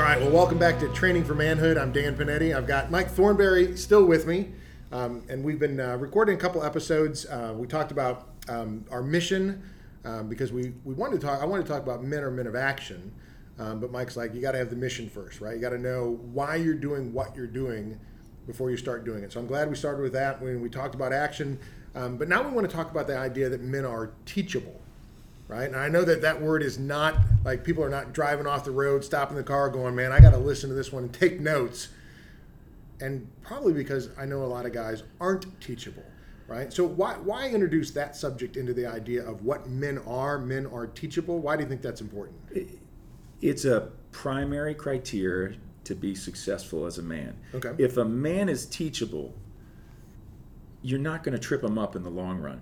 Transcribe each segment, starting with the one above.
All right, well, welcome back to Training for Manhood. I'm Dan Panetti. I've got Mike Thornberry still with me, um, and we've been uh, recording a couple episodes. Uh, we talked about um, our mission um, because we, we wanted to talk. I wanted to talk about men or men of action, um, but Mike's like, you got to have the mission first, right? You got to know why you're doing what you're doing before you start doing it. So I'm glad we started with that when we talked about action. Um, but now we want to talk about the idea that men are teachable right? And I know that that word is not like people are not driving off the road, stopping the car, going, man, I got to listen to this one and take notes. And probably because I know a lot of guys aren't teachable, right? So why why introduce that subject into the idea of what men are? Men are teachable. Why do you think that's important? It's a primary criteria to be successful as a man. Okay. If a man is teachable, you're not going to trip him up in the long run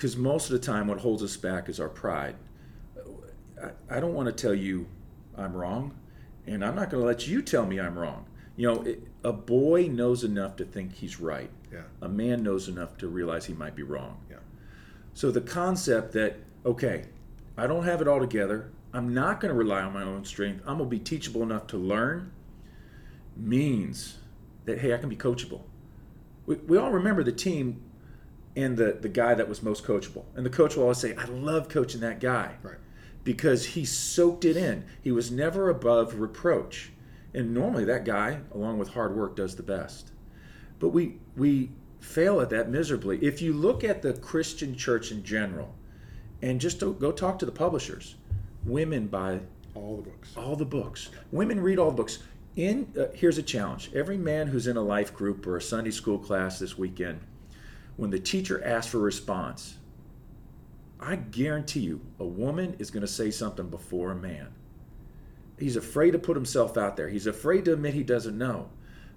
because most of the time what holds us back is our pride. I, I don't want to tell you I'm wrong, and I'm not going to let you tell me I'm wrong. You know, it, a boy knows enough to think he's right. Yeah. A man knows enough to realize he might be wrong. Yeah. So the concept that okay, I don't have it all together. I'm not going to rely on my own strength. I'm going to be teachable enough to learn means that hey, I can be coachable. We, we all remember the team and the the guy that was most coachable. And the coach will always say, "I love coaching that guy." Right. Because he soaked it in. He was never above reproach. And normally that guy, along with hard work, does the best. But we we fail at that miserably. If you look at the Christian church in general, and just go talk to the publishers, women buy All the books. all the books. Women read all the books. In uh, here's a challenge. Every man who's in a life group or a Sunday school class this weekend, when the teacher asks for a response, I guarantee you a woman is going to say something before a man. He's afraid to put himself out there. He's afraid to admit he doesn't know.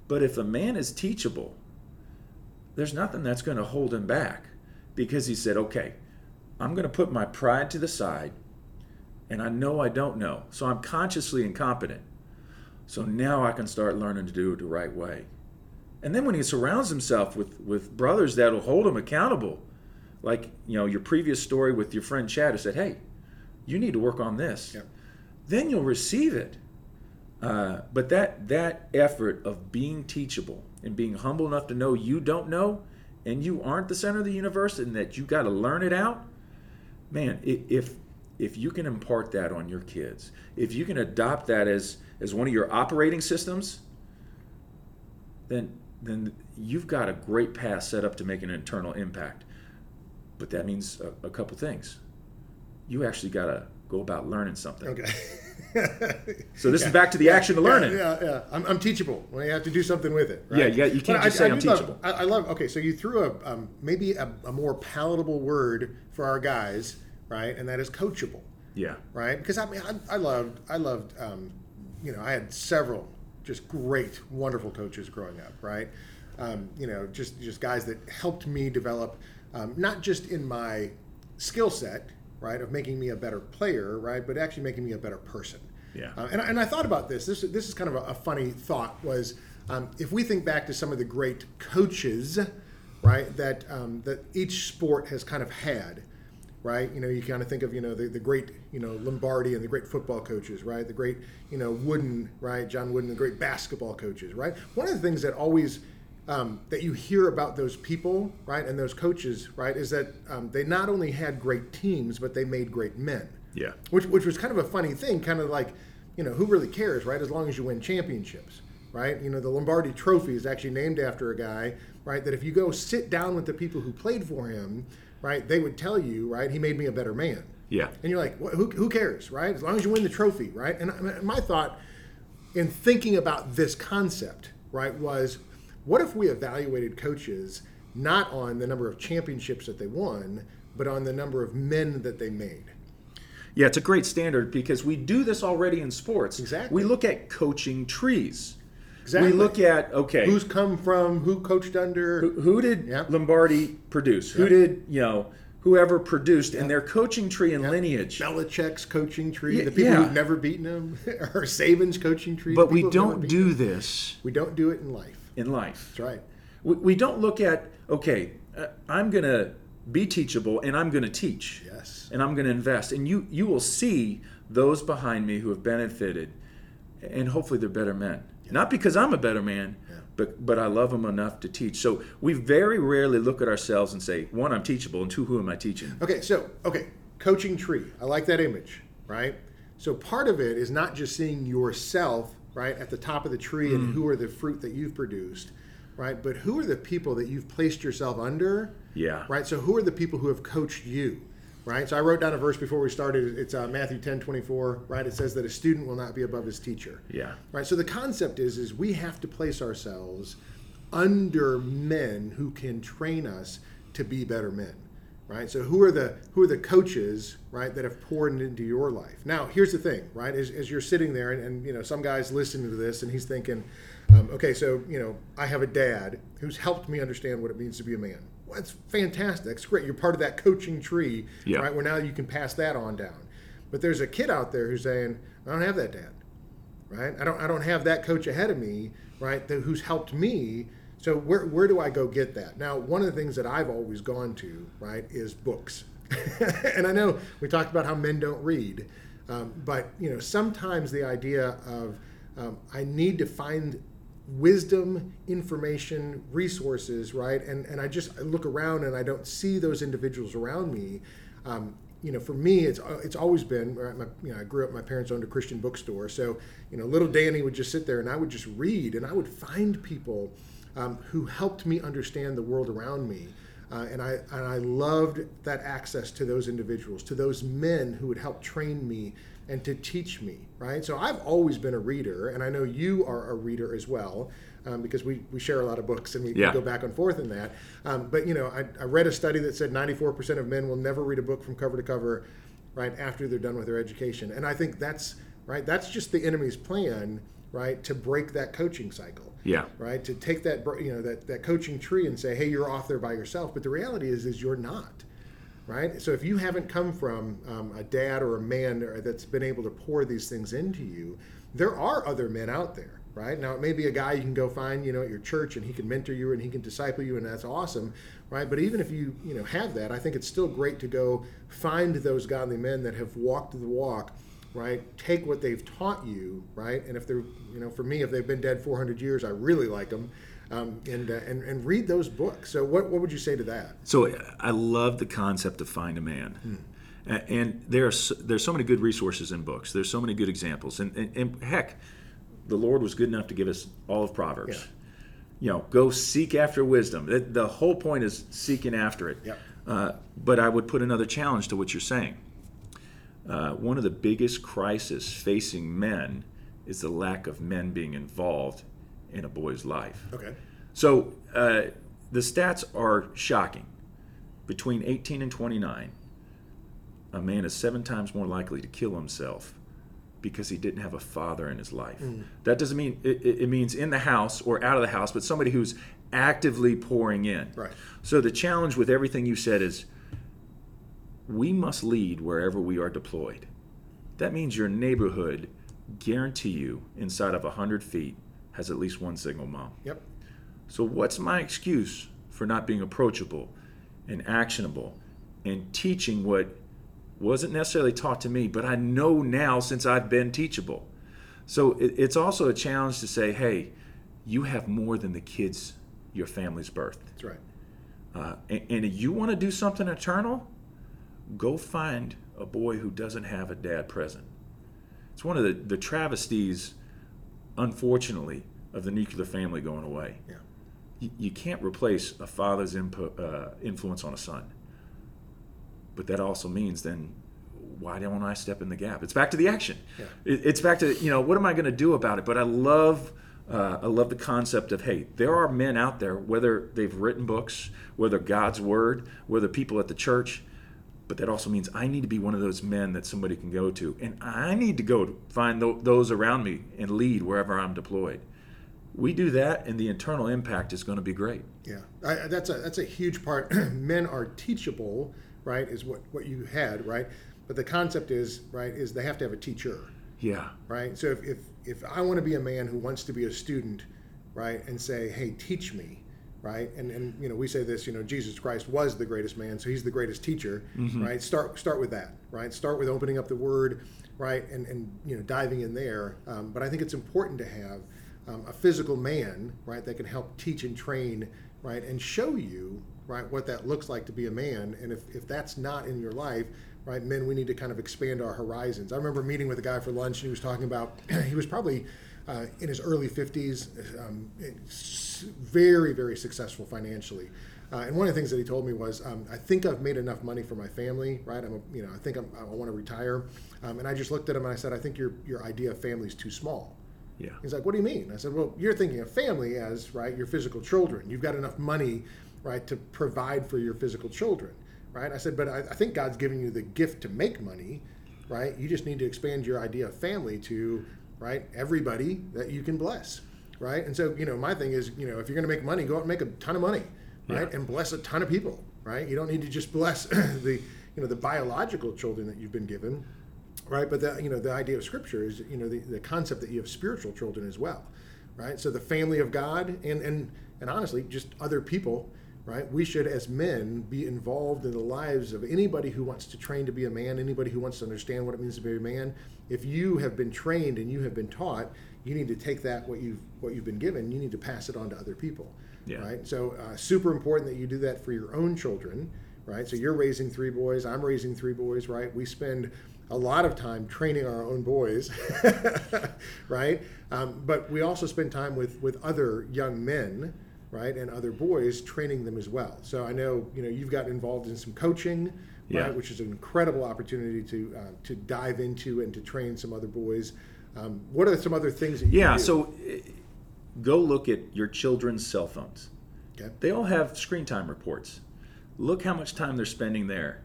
But if a man is teachable, there's nothing that's going to hold him back because he said, okay, I'm going to put my pride to the side and I know I don't know. So I'm consciously incompetent. So now I can start learning to do it the right way. And then when he surrounds himself with, with brothers that'll hold him accountable, like you know your previous story with your friend Chad who said, "Hey, you need to work on this," then you'll receive it. Uh, but that that effort of being teachable and being humble enough to know you don't know, and you aren't the center of the universe, and that you got to learn it out, man. If if you can impart that on your kids, if you can adopt that as as one of your operating systems, then then you've got a great path set up to make an internal impact. But that means a, a couple things. You actually got to go about learning something. Okay. So this Yeah. is back to the action of learning. Yeah, yeah, yeah. I'm, I'm teachable. Well, you have to do something with it. Right? Yeah, you you can't But just say do I'm love- teachable. I, I love. Okay, so you threw a um, maybe a, a more palatable word for our guys, right? And that is coachable. Yeah. right? Because I mean, I, I loved, I loved, um, you know, I had several just great, wonderful coaches growing up, right? Um, you know, just just guys that helped me develop, um, not just in my skill set, right, of making me a better player, right, but actually making me a better person. Yeah. Uh, and, I- and I thought about this. This this is kind of a, a funny thought. Was um, if we think back to some of the great coaches, right, that um, that each sport has kind of had, right? You know, you kind of think of you know the, the great you know Lombardi and the great football coaches, right? The great you know Wooden, right? John Wooden, the great basketball coaches, right? One of the things that always um, that you hear about those people, right, and those coaches, right, is that um, they not only had great teams, but they made great men Yeah. which which was kind of a funny thing, kind of like, you know, who really cares, right? As long as you win championships, right? You know, the Lombardi Trophy is actually named after a guy, right? That if you go sit down with the people who played for him, right, they would tell you, right, he made me a better man. Yeah. And you're like, "Wh- who, who cares, right? As long as you win the trophy, right? And my thought in thinking about this concept, right, was what if we evaluated coaches not on the number of championships that they won, but on the number of men that they made? Yeah, it's a great standard because we do this already in sports. Exactly. We look at coaching trees. Exactly. We look at okay, Who's come from? Who coached under? who, who did Yeah. Lombardi produce? Who did you know? Whoever produced and their coaching tree and lineage. Belichick's coaching tree. Yeah, the people yeah. who've never beaten him, or Saban's coaching tree. But we people who've never don't do him. this We don't do it in life. in life. That's right. We, we don't look at okay, uh, I'm going to be teachable and I'm going to teach. Yes. And I'm going to invest. And you you will see those behind me who have benefited and hopefully they're better men. Not because I'm a better man, but but I love them enough to teach. So we very rarely look at ourselves and say, one, I'm teachable, and two, who am I teaching? Okay, so okay, coaching tree. I like that image, right? So part of it is not just seeing yourself, right, at the top of the tree Mm. and who are the fruit that you've produced, right? But who are the people that you've placed yourself under? Yeah. Right? So who are the people who have coached you? Right? So I wrote down a verse before we started. It's uh, Matthew 10, 24, right? It says that a student will not be above his teacher. Yeah. Right. So the concept is is we have to place ourselves under men who can train us to be better men. Right. So who are the who are the coaches right that have poured into your life? Now here's the thing, right? As, as you're sitting there and, and you know some guy's listening to this and he's thinking, um, okay, so you know I have a dad who's helped me understand what it means to be a man. That's fantastic. That's great. You're part of that coaching tree, Yeah. right? Where now you can pass that on down. But there's a kid out there who's saying, I don't have that dad right? I don't I don't have that coach ahead of me, right? That, who's helped me. So where where do I go get that? Now, one of the things that I've always gone to, right, is books. and I know we talked about how men don't read, um, but you know sometimes the idea of um, I need to find wisdom, information, resources, right? And and I just look around and I don't see those individuals around me. Um, you know, for me, it's it's always been. right, My, you know, I grew up. My parents owned a Christian bookstore, so you know, little Danny would just sit there and I would just read, and I would find people um, who helped me understand the world around me. Uh, and I and I loved that access to those individuals, to those men who would help train me and to teach me. Right. So I've always been a reader, and I know you are a reader as well, um, because we, we share a lot of books and we, we go back and forth in that. Um, but you know, I, I read a study that said 94% of men will never read a book from cover to cover, right after they're done with their education, and I think that's right. That's just the enemy's plan, right, to break that coaching cycle Yeah. right? To take that you know that, that coaching tree and say, hey, you're off there by yourself. But the reality is, is you're not, right? So if you haven't come from um, a dad or a man that's been able to pour these things into you, there are other men out there, right? Now it may be a guy you can go find, you know, at your church, and he can mentor you and he can disciple you, and that's awesome, right? But even if you you know have that, I think it's still great to go find those godly men that have walked the walk right? Take what they've taught you, right? And if they're, you know, for me, if they've been dead 400 years, I really like them, um, and, uh, and and read those books. So what what would you say to that? So I love the concept of find a man. A- And there are so, there's so many good resources in books. There's so many good examples. And, and, and heck, the Lord was good enough to give us all of Proverbs. Yeah. You know, go seek after wisdom. The, the whole point is seeking after it. Yep. Uh, but I would put another challenge to what you're saying. Uh, one of the biggest crises facing men is the lack of men being involved in a boy's life. Okay. So uh, the stats are shocking. Between 18 and 29, a man is seven times more likely to kill himself because he didn't have a father in his life. That doesn't mean it, it it means in the house or out of the house, but somebody who's actively pouring in. Right. So the challenge with everything you said is we must lead wherever we are deployed. That means your neighborhood, guarantee you, inside of 100 feet, has at least one single mom. Yep. So, what's my excuse for not being approachable and actionable and teaching what wasn't necessarily taught to me, but I know now since I've been teachable? So, it, it's also a challenge to say, hey, you have more than the kids your family's birthed. That's right. Uh, and, and if you want to do something eternal, go find a boy who doesn't have a dad present. It's one of the, the travesties, unfortunately, of the nuclear family going away. Yeah. You, you can't replace a father's input, uh, influence on a son. But that also means then, why don't I step in the gap? It's back to the action. Yeah. It, it's back to you know what am I going to do about it? But I love. Uh, I love the concept of hey, there are men out there, whether they've written books, whether God's word, whether people at the church, but that also means I need to be one of those men that somebody can go to, and I need to go to find those around me and lead wherever I'm deployed. We do that, and the internal impact is going to be great. Yeah, I, that's a that's a huge part. Men are teachable, right? Is what what you had, right? But the concept is right is they have to have a teacher, Yeah, right? So if if, if I want to be a man who wants to be a student, right, and say, hey, teach me, right? And and you know we say this, you know, Jesus Christ was the greatest man, so he's the greatest teacher, right? Start start with that, right? Start with opening up the Word, right, and and you know diving in there. Um, but I think it's important to have um, a physical man, right, that can help teach and train, right, and show you, right, what that looks like to be a man. And if if that's not in your life, right, men, we need to kind of expand our horizons. I remember meeting with a guy for lunch, and he was talking about he was probably uh, in his early 50s, um, very, very successful financially. Uh, and one of the things that he told me was, um, I think I've made enough money for my family, right? I'm, a, you know, I think I'm, I want to retire. Um, and I just looked at him and I said, I think your your idea of family is too small. yeah, He's like, what do you mean? I said, well, you're thinking of family as right your physical children. You've got enough money, right, to provide for your physical children, right? I said, but I, I think God's giving you the gift to make money, right? You just need to expand your idea of family to right everybody that you can bless, right? And so you know, my thing is, you know, if you're going to make money, go out and make a ton of money, right, Yeah. and bless a ton of people, right? You don't need to just bless the you know the biological children that you've been given right but the you know the idea of scripture is you know the, the concept that you have spiritual children as well right so the family of god and and and honestly just other people right? We should as men be involved in the lives of anybody who wants to train to be a man anybody who wants to understand what it means to be a man. If you have been trained and you have been taught you need to take that what you've what you've been given you need to pass it on to other people Yeah. right? So uh, super important that you do that for your own children right? So you're raising three boys i'm raising three boys right? We spend a lot of time training our own boys, right? Um, but we also spend time with with other young men, right, and other boys training them as well. So I know you know you've gotten involved in some coaching, Yeah. right, which is an incredible opportunity to uh, to dive into and to train some other boys. Um, what are some other things that you yeah. do? So, eh, go look at your children's cell phones. okay. They all have screen time reports. Look how much time they're spending there.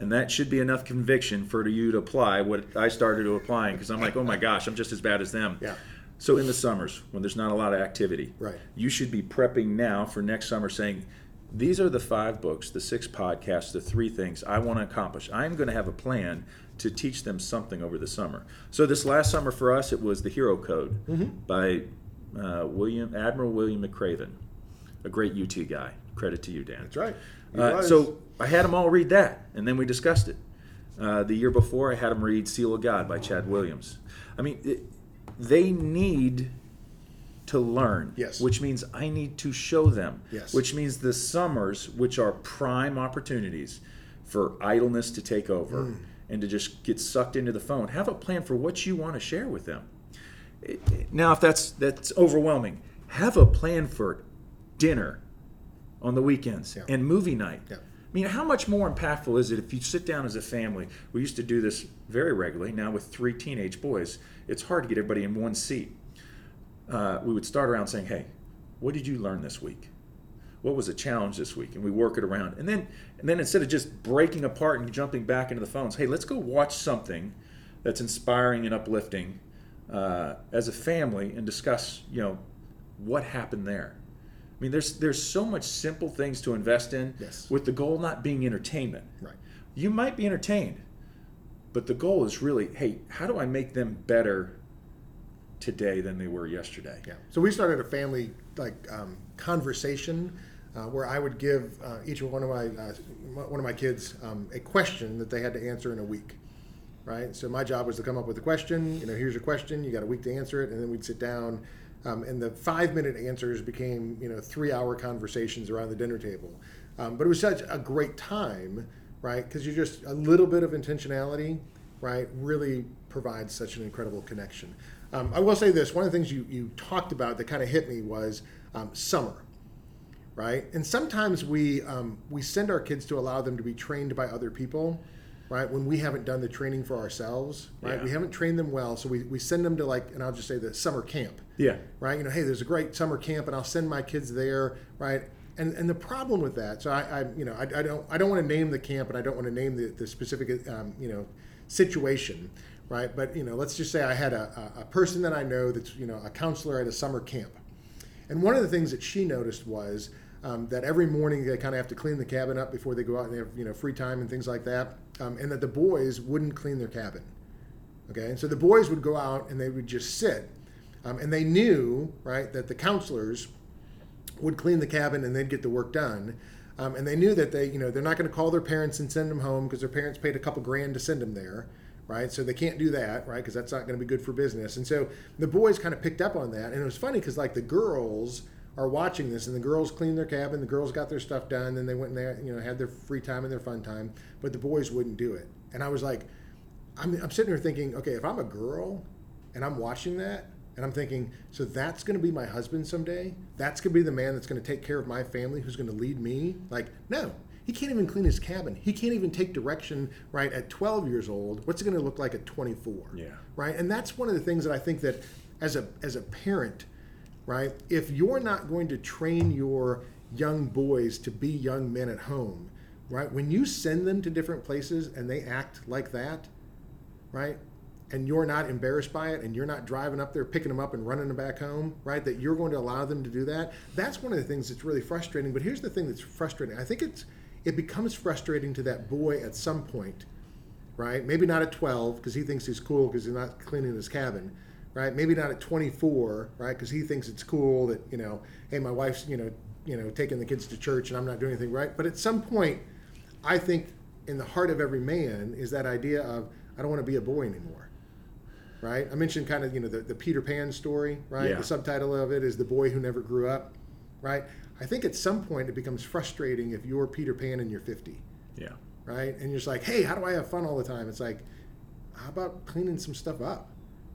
And that should be enough conviction for you to apply what I started to applying because I'm like, oh my gosh, I'm just as bad as them. Yeah. So in the summers when there's not a lot of activity, Right. you should be prepping now for next summer saying, these are the five books, the six podcasts, the three things I want to accomplish. I'm going to have a plan to teach them something over the summer. So this last summer for us, it was the Hero Code by uh, William Admiral William McRaven, a great UT guy. Credit to you, Dan. That's right. Uh, so I had them all read that, and then we discussed it. Uh, the year before, I had them read Seal of God by Chad Williams. I mean, it, they need to learn. Yes. Which means I need to show them. Yes. Which means the summers, which are prime opportunities for idleness to take over Hmm. and to just get sucked into the phone, have a plan for what you want to share with them. Now, if that's that's overwhelming, have a plan for dinner on the weekends Yeah. and movie night. Yeah. I mean, how much more impactful is it if you sit down as a family? We used to do this very regularly. Now with three teenage boys, it's hard to get everybody in one seat. Uh, we would start around saying, "Hey, what did you learn this week? What was a challenge this week?" And we work it around. And then, and then instead of just breaking apart and jumping back into the phones, hey, let's go watch something that's inspiring and uplifting uh, as a family and discuss, you know, what happened there. I mean, there's there's so much simple things to invest in, Yes. with the goal not being entertainment. Right. You might be entertained, but the goal is really, hey, how do I make them better today than they were yesterday? Yeah. So we started a family like um, conversation uh, where I would give uh, each one of my uh, one of my kids um, a question that they had to answer in a week. Right. So my job was to come up with a question. You know, here's your question. You got a week to answer it, and then we'd sit down. Um, and the five minute answers became you know three hour conversations around the dinner table. Um, but it was such a great time, right? Because you just a little bit of intentionality, right, really provides such an incredible connection. Um, I will say this: one of the things you you talked about that kind of hit me was um, summer, right? And sometimes we um, we send our kids to allow them to be trained by other people, right? When we haven't done the training for ourselves, right? Yeah. We haven't trained them well, so we, we send them to like, and I'll just say the summer camp, Yeah. right? You know, hey, there's a great summer camp, and I'll send my kids there, right? And, and the problem with that, so I, I you know I, I don't I don't want to name the camp and I don't want to name the, the specific um, you know situation, right? But you know let's just say I had a, a person that I know that's you know a counselor at a summer camp, and one of the things that she noticed was um, that every morning they kind of have to clean the cabin up before they go out and they have you know free time and things like that, um, and that the boys wouldn't clean their cabin. Okay, and so the boys would go out and they would just sit, um, and they knew right that the counselors would clean the cabin and they'd get the work done. Um, and they knew that they, you know, they're not going to call their parents and send them home because their parents paid a couple grand to send them there, right? So they can't do that, right? Because that's not going to be good for business. And so the boys kind of picked up on that, and it was funny because like the girls are watching this, and the girls cleaned their cabin, the girls got their stuff done, then they went and they, you know, had their free time and their fun time, but the boys wouldn't do it. And I was like, I'm, I'm sitting here thinking, okay, if I'm a girl and I'm watching that, and I'm thinking, so that's going to be my husband someday? That's going to be the man that's going to take care of my family, who's going to lead me? Like, no, he can't even clean his cabin. He can't even take direction, right, at 12 years old. What's it going to look like at 24? Yeah. Right? And that's one of the things that I think that as a as a parent, right, if you're not going to train your young boys to be young men at home, right? When you send them to different places and they act like that, right? And you're not embarrassed by it and you're not driving up there picking them up and running them back home right that you're going to allow them to do that that's one of the things that's really frustrating. But here's the thing that's frustrating. I think it's it becomes frustrating to that boy at some point right? Maybe not at 12 because he thinks he's cool because he's not cleaning his cabin right? Maybe not at 24 right because he thinks it's cool that you know hey my wife's you know you know taking the kids to church and i'm not doing anything right? But at some point i think in the heart of every man is that idea of i don't want to be a boy anymore right? I mentioned kind of you know the, the Peter Pan story, right? Yeah. The subtitle of it is the boy who never grew up, right? I think at some point it becomes frustrating if you're Peter Pan and you're 50, Yeah. right? And you're just like, hey, how do I have fun all the time? It's like, how about cleaning some stuff up,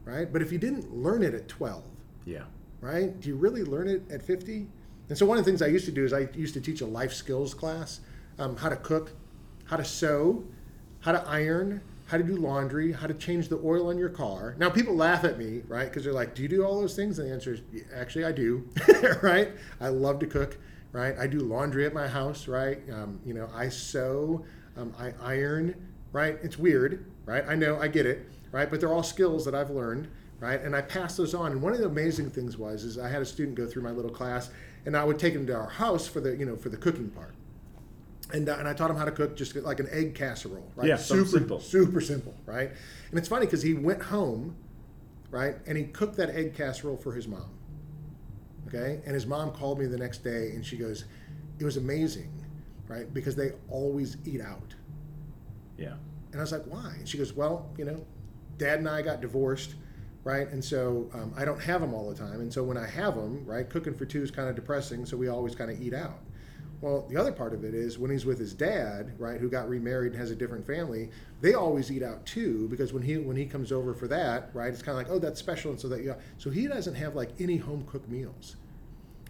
right? But if you didn't learn it at 12, Yeah. right? Do you really learn it at 50? And so one of the things I used to do is I used to teach a life skills class, um, how to cook, how to sew, how to iron, how to do laundry, how to change the oil on your car. Now people laugh at me, right? Because they're like, "Do you do all those things?" And the answer is, "Yeah, actually, I do, right? I love to cook, right? I do laundry at my house, right? Um, you know, I sew, um, I iron, right? It's weird, right? I know, I get it, right? But they're all skills that I've learned, right? And I pass those on. And one of the amazing things was, is I had a student go through my little class, and I would take him to our house for the, you know, for the cooking part and, uh, and I taught him how to cook just like an egg casserole, right? Yeah, super simple. super simple, right? And it's funny because he went home, right, and he cooked that egg casserole for his mom. Okay, and his mom called me the next day, and she goes, "It was amazing, right? Because they always eat out." Yeah. And I was like, "Why?" And she goes, "Well, you know, Dad and I got divorced." Right, and so um, I don't have them all the time, and so when I have them, right, cooking for two is kind of depressing, so we always kind of eat out. Well, the other part of it is when he's with his dad, right, who got remarried and has a different family, they always eat out too because when he when he comes over for that, right, it's kind of like, oh, that's special, and so that yeah, so he doesn't have like any home cooked meals,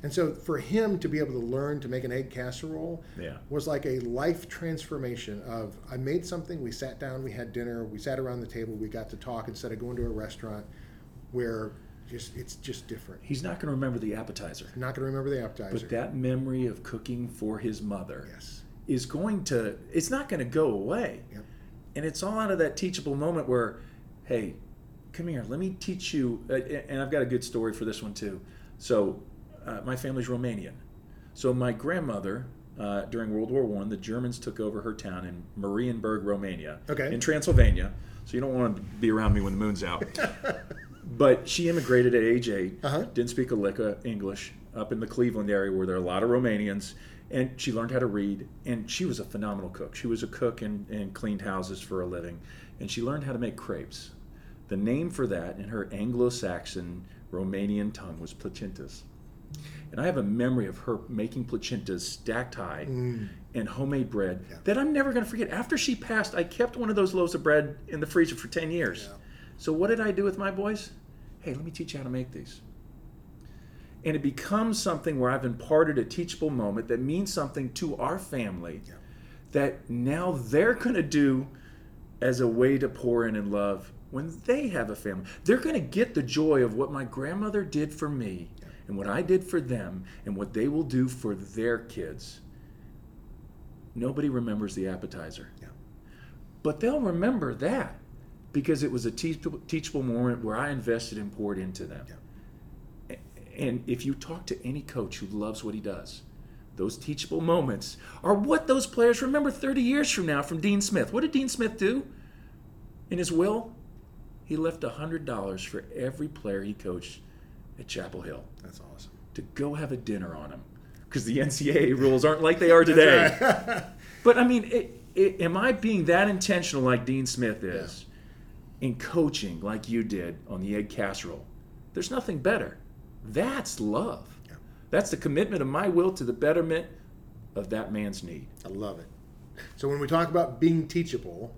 and so for him to be able to learn to make an egg casserole Yeah. was like a life transformation. Of I made something, we sat down, we had dinner, we sat around the table, we got to talk instead of going to a restaurant where just it's just different. He's not going to remember the appetizer. Not going to remember the appetizer. But that memory of cooking for his mother yes. is going to, it's not going to go away. Yep. And it's all out of that teachable moment where, hey, come here, let me teach you. uh, And I've got a good story for this one too. So, uh, my family's Romanian. So, my grandmother, uh, during World War One, the Germans took over her town in Marienburg, Romania, Okay. in Transylvania. So you don't want to be around me when the moon's out. but she immigrated at age 8 Uh-huh. didn't speak a lick of English up in the Cleveland area where there are a lot of Romanians. And she learned how to read, and she was a phenomenal cook. She was a cook and, and cleaned houses for a living. And she learned how to make crepes. The name for that in her Anglo Saxon Romanian tongue was placentas. And I have a memory of her making placentas stacked high and homemade bread Yeah. that I'm never going to forget. After she passed, I kept one of those loaves of bread in the freezer for 10 years. Yeah. So, what did I do with my boys? Hey, let me teach you how to make these. And it becomes something where I've imparted a teachable moment that means something to our family Yeah. that now they're going to do as a way to pour in and love when they have a family. They're going to get the joy of what my grandmother did for me and what I did for them and what they will do for their kids, nobody remembers the appetizer. Yeah. But they'll remember that because it was a teachable, teachable moment where I invested and poured into them. Yeah. And if you talk to any coach who loves what he does, those teachable moments are what those players remember 30 years from now from Dean Smith. What did Dean Smith do in his will? He left $100 for every player he coached at Chapel Hill That's awesome. to go have a dinner on him because the NCAA rules aren't like they are today. but I mean, it, it, am I being that intentional like Dean Smith is in coaching like you did on the egg casserole? There's nothing better. That's love. Yeah. That's the commitment of my will to the betterment of that man's need. I love it. So when we talk about being teachable,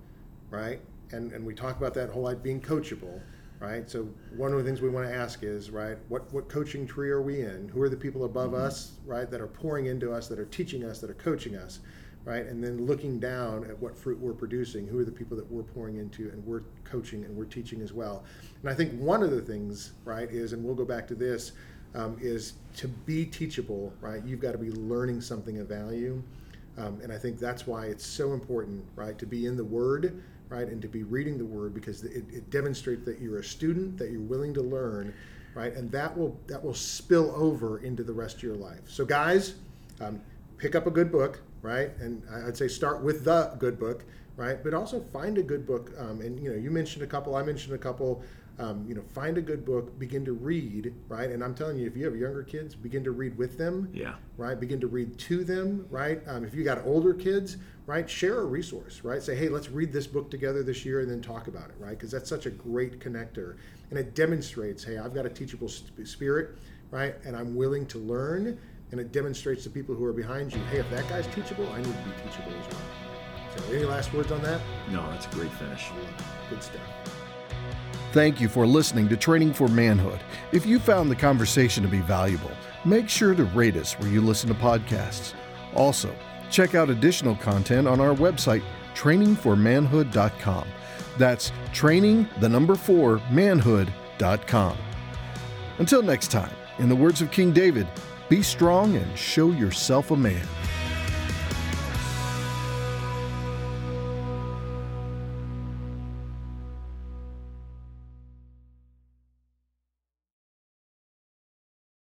right, and and we talk about that whole like being coachable, right. So one of the things we want to ask is right, what what coaching tree are we in? Who are the people above mm-hmm. us, right, that are pouring into us, that are teaching us, that are coaching us, right, and then looking down at what fruit we're producing. Who are the people that we're pouring into and we're coaching and we're teaching as well? And I think one of the things, right, is, and we'll go back to this, um, is to be teachable, right. You've got to be learning something of value. Um, and I think that's why it's so important, right, to be in the Word, right, and to be reading the Word because it, it demonstrates that you're a student, that you're willing to learn, right, and that will that will spill over into the rest of your life. So, guys, um, pick up a good book, right, and I'd say start with the good book, right, but also find a good book. Um, and you know, you mentioned a couple, I mentioned a couple. Um, you know, find a good book, begin to read, right? And I'm telling you, if you have younger kids, begin to read with them Yeah. right? Begin to read to them, right? Um, if you got older kids, right, share a resource, right? Say, hey, let's read this book together this year and then talk about it, right? Because that's such a great connector, and it demonstrates, hey, I've got a teachable sp- spirit, right? And I'm willing to learn, and it demonstrates to people who are behind you, hey, if that guy's teachable, I need to be teachable as well. So, any last words on that? No, that's a great finish. Good stuff. Thank you for listening to Training for Manhood. If you found the conversation to be valuable, make sure to rate us where you listen to podcasts. Also, check out additional content on our website, trainingformanhood.com. That's training, the number four, manhood.com. Until next time, in the words of King David, be strong and show yourself a man.